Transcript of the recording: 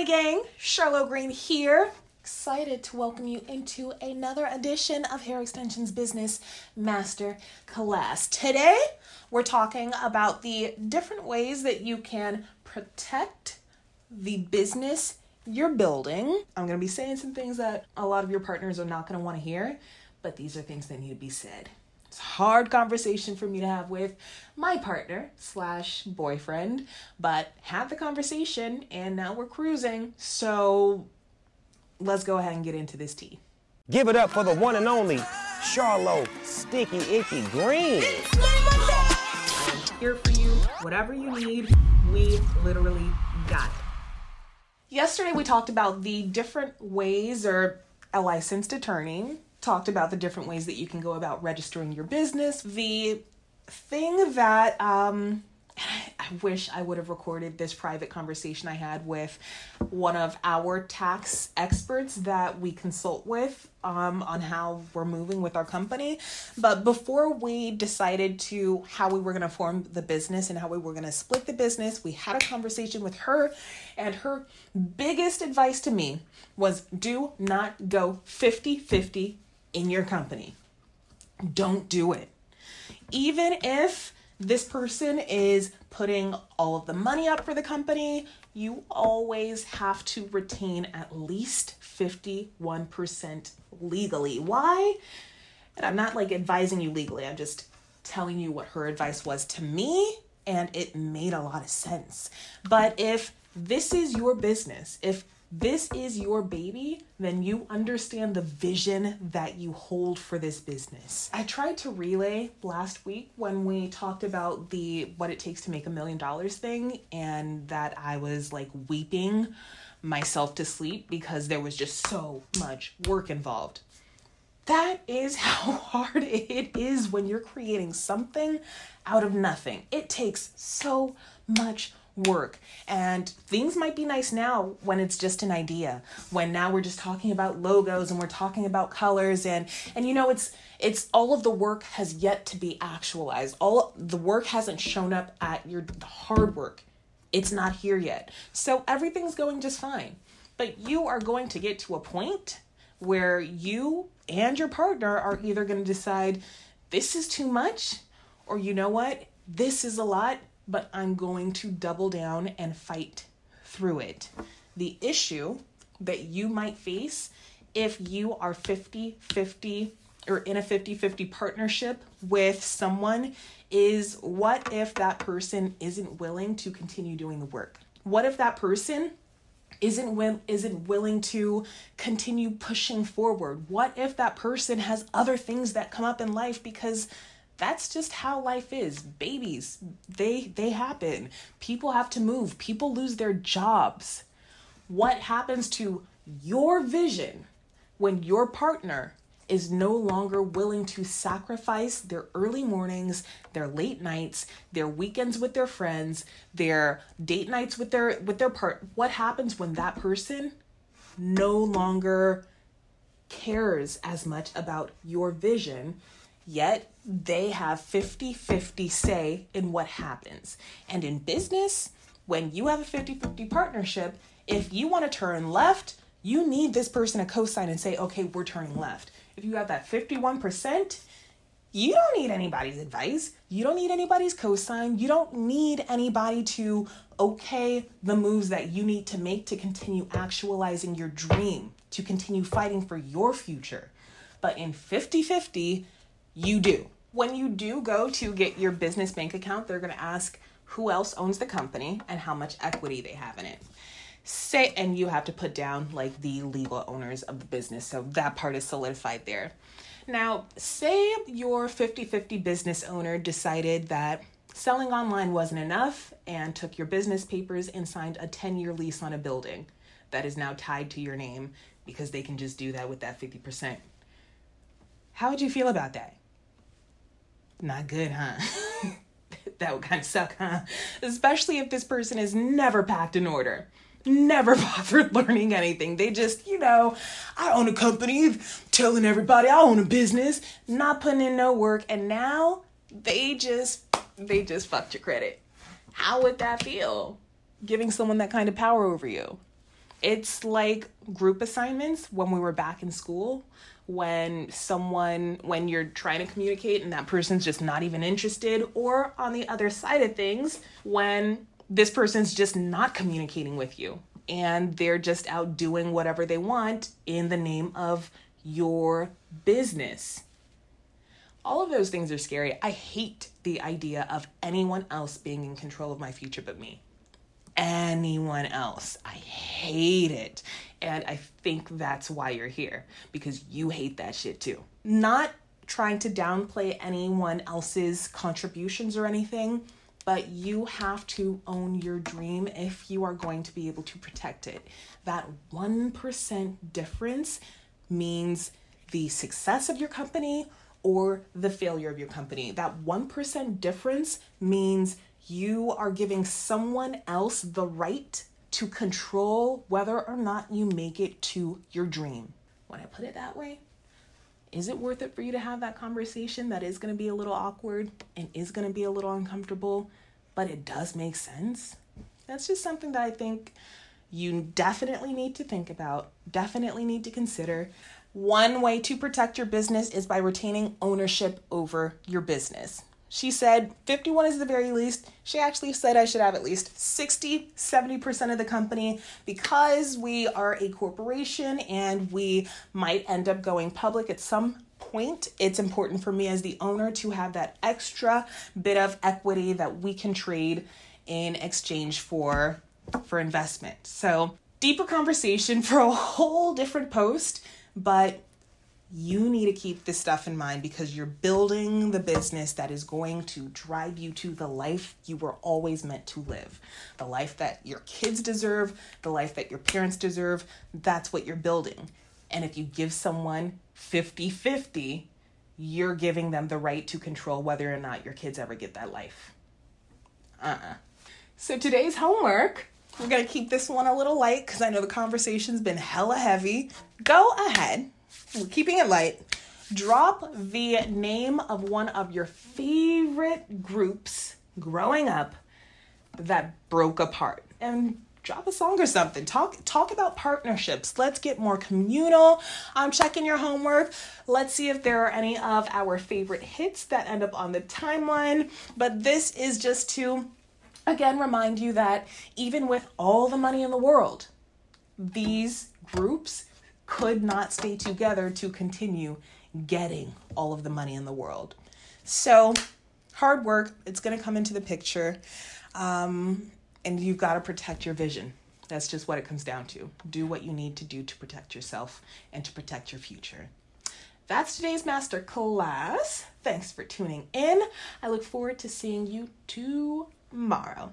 Honey Gang, Charlo Greene here. Excited to welcome you into another edition of Hair Extensions Business Master Class. Today, we're talking about the different ways that you can protect the business you're building. I'm going to be saying some things that a lot of your partners are not going to want to hear, but these are things that need to be said. It's a hard conversation for me to have with my partner slash boyfriend, but had the conversation and now we're cruising. So let's go ahead and get into this tea. Give it up for the one and only Charlo Sticky Icky Greene. Here for you, whatever you need, we literally got it. Yesterday we talked about the different ways or a licensed attorney talked about the different ways that you can go about registering your business. The thing that um, I wish I would have recorded this private conversation I had with one of our tax experts that we consult with um, on how we're moving with our company. But before we decided to how we were going to form the business and how we were going to split the business, we had a conversation with her, and her biggest advice to me was do not go 50 50 in your company. Don't do it. Even if this person is putting all of the money up for the company, you always have to retain at least 51% legally. Why? And I'm not like advising you legally, I'm just telling you what her advice was to me, and it made a lot of sense. But if this is your business, if this is your baby, then you understand the vision that you hold for this business. I tried to relay last week when we talked about the what it takes to make a million dollars thing and that I was like weeping myself to sleep because there was just so much work involved. That is how hard it is when you're creating something out of nothing. It takes so much work. And things might be nice now when it's just an idea. When now we're just talking about logos and we're talking about colors and and you know it's it's all of the work has yet to be actualized. All the work hasn't shown up at your hard work. It's not here yet. So everything's going just fine. But you are going to get to a point where you and your partner are either going to decide this is too much or you know what? This is a lot but I'm going to double down and fight through it. The issue that you might face if you are 50 50 or in a 50 50 partnership with someone is what if that person isn't willing to continue doing the work? What if that person isn't isn't willing to continue pushing forward? What if that person has other things that come up in life because that's just how life is. Babies they they happen. People have to move. People lose their jobs. What happens to your vision when your partner is no longer willing to sacrifice their early mornings, their late nights, their weekends with their friends, their date nights with their with their part what happens when that person no longer cares as much about your vision yet they have 50 50 say in what happens. And in business, when you have a 50 50 partnership, if you want to turn left, you need this person to co sign and say, okay, we're turning left. If you have that 51%, you don't need anybody's advice. You don't need anybody's cosign. You don't need anybody to okay the moves that you need to make to continue actualizing your dream, to continue fighting for your future. But in 50 50, you do. When you do go to get your business bank account, they're going to ask who else owns the company and how much equity they have in it. Say, and you have to put down like the legal owners of the business. So that part is solidified there. Now, say your 50 50 business owner decided that selling online wasn't enough and took your business papers and signed a 10 year lease on a building that is now tied to your name because they can just do that with that 50%. How would you feel about that? Not good, huh? that would kind of suck, huh? Especially if this person has never packed an order, never bothered learning anything. They just, you know, I own a company, telling everybody I own a business, not putting in no work, and now they just they just fucked your credit. How would that feel? Giving someone that kind of power over you. It's like group assignments when we were back in school when someone when you're trying to communicate and that person's just not even interested or on the other side of things when this person's just not communicating with you and they're just out doing whatever they want in the name of your business. All of those things are scary. I hate the idea of anyone else being in control of my future but me. Anyone else. I hate it. And I think that's why you're here because you hate that shit too. Not trying to downplay anyone else's contributions or anything, but you have to own your dream if you are going to be able to protect it. That 1% difference means the success of your company or the failure of your company. That 1% difference means you are giving someone else the right to control whether or not you make it to your dream. When I put it that way, is it worth it for you to have that conversation that is going to be a little awkward and is going to be a little uncomfortable, but it does make sense? That's just something that I think you definitely need to think about, definitely need to consider. One way to protect your business is by retaining ownership over your business. She said 51 is the very least. She actually said I should have at least 60, 70% of the company because we are a corporation and we might end up going public at some point. It's important for me as the owner to have that extra bit of equity that we can trade in exchange for for investment. So, deeper conversation for a whole different post, but you need to keep this stuff in mind because you're building the business that is going to drive you to the life you were always meant to live. The life that your kids deserve, the life that your parents deserve. That's what you're building. And if you give someone 50 50, you're giving them the right to control whether or not your kids ever get that life. Uh uh-uh. uh So today's homework we're going to keep this one a little light because I know the conversation's been hella heavy. Go ahead keeping it light. Drop the name of one of your favorite groups growing up that broke apart and drop a song or something. Talk talk about partnerships. Let's get more communal. I'm checking your homework. Let's see if there are any of our favorite hits that end up on the timeline. But this is just to again remind you that even with all the money in the world, these groups could not stay together to continue getting all of the money in the world. So, hard work, it's going to come into the picture. Um, and you've got to protect your vision. That's just what it comes down to. Do what you need to do to protect yourself and to protect your future. That's today's master class. Thanks for tuning in. I look forward to seeing you tomorrow.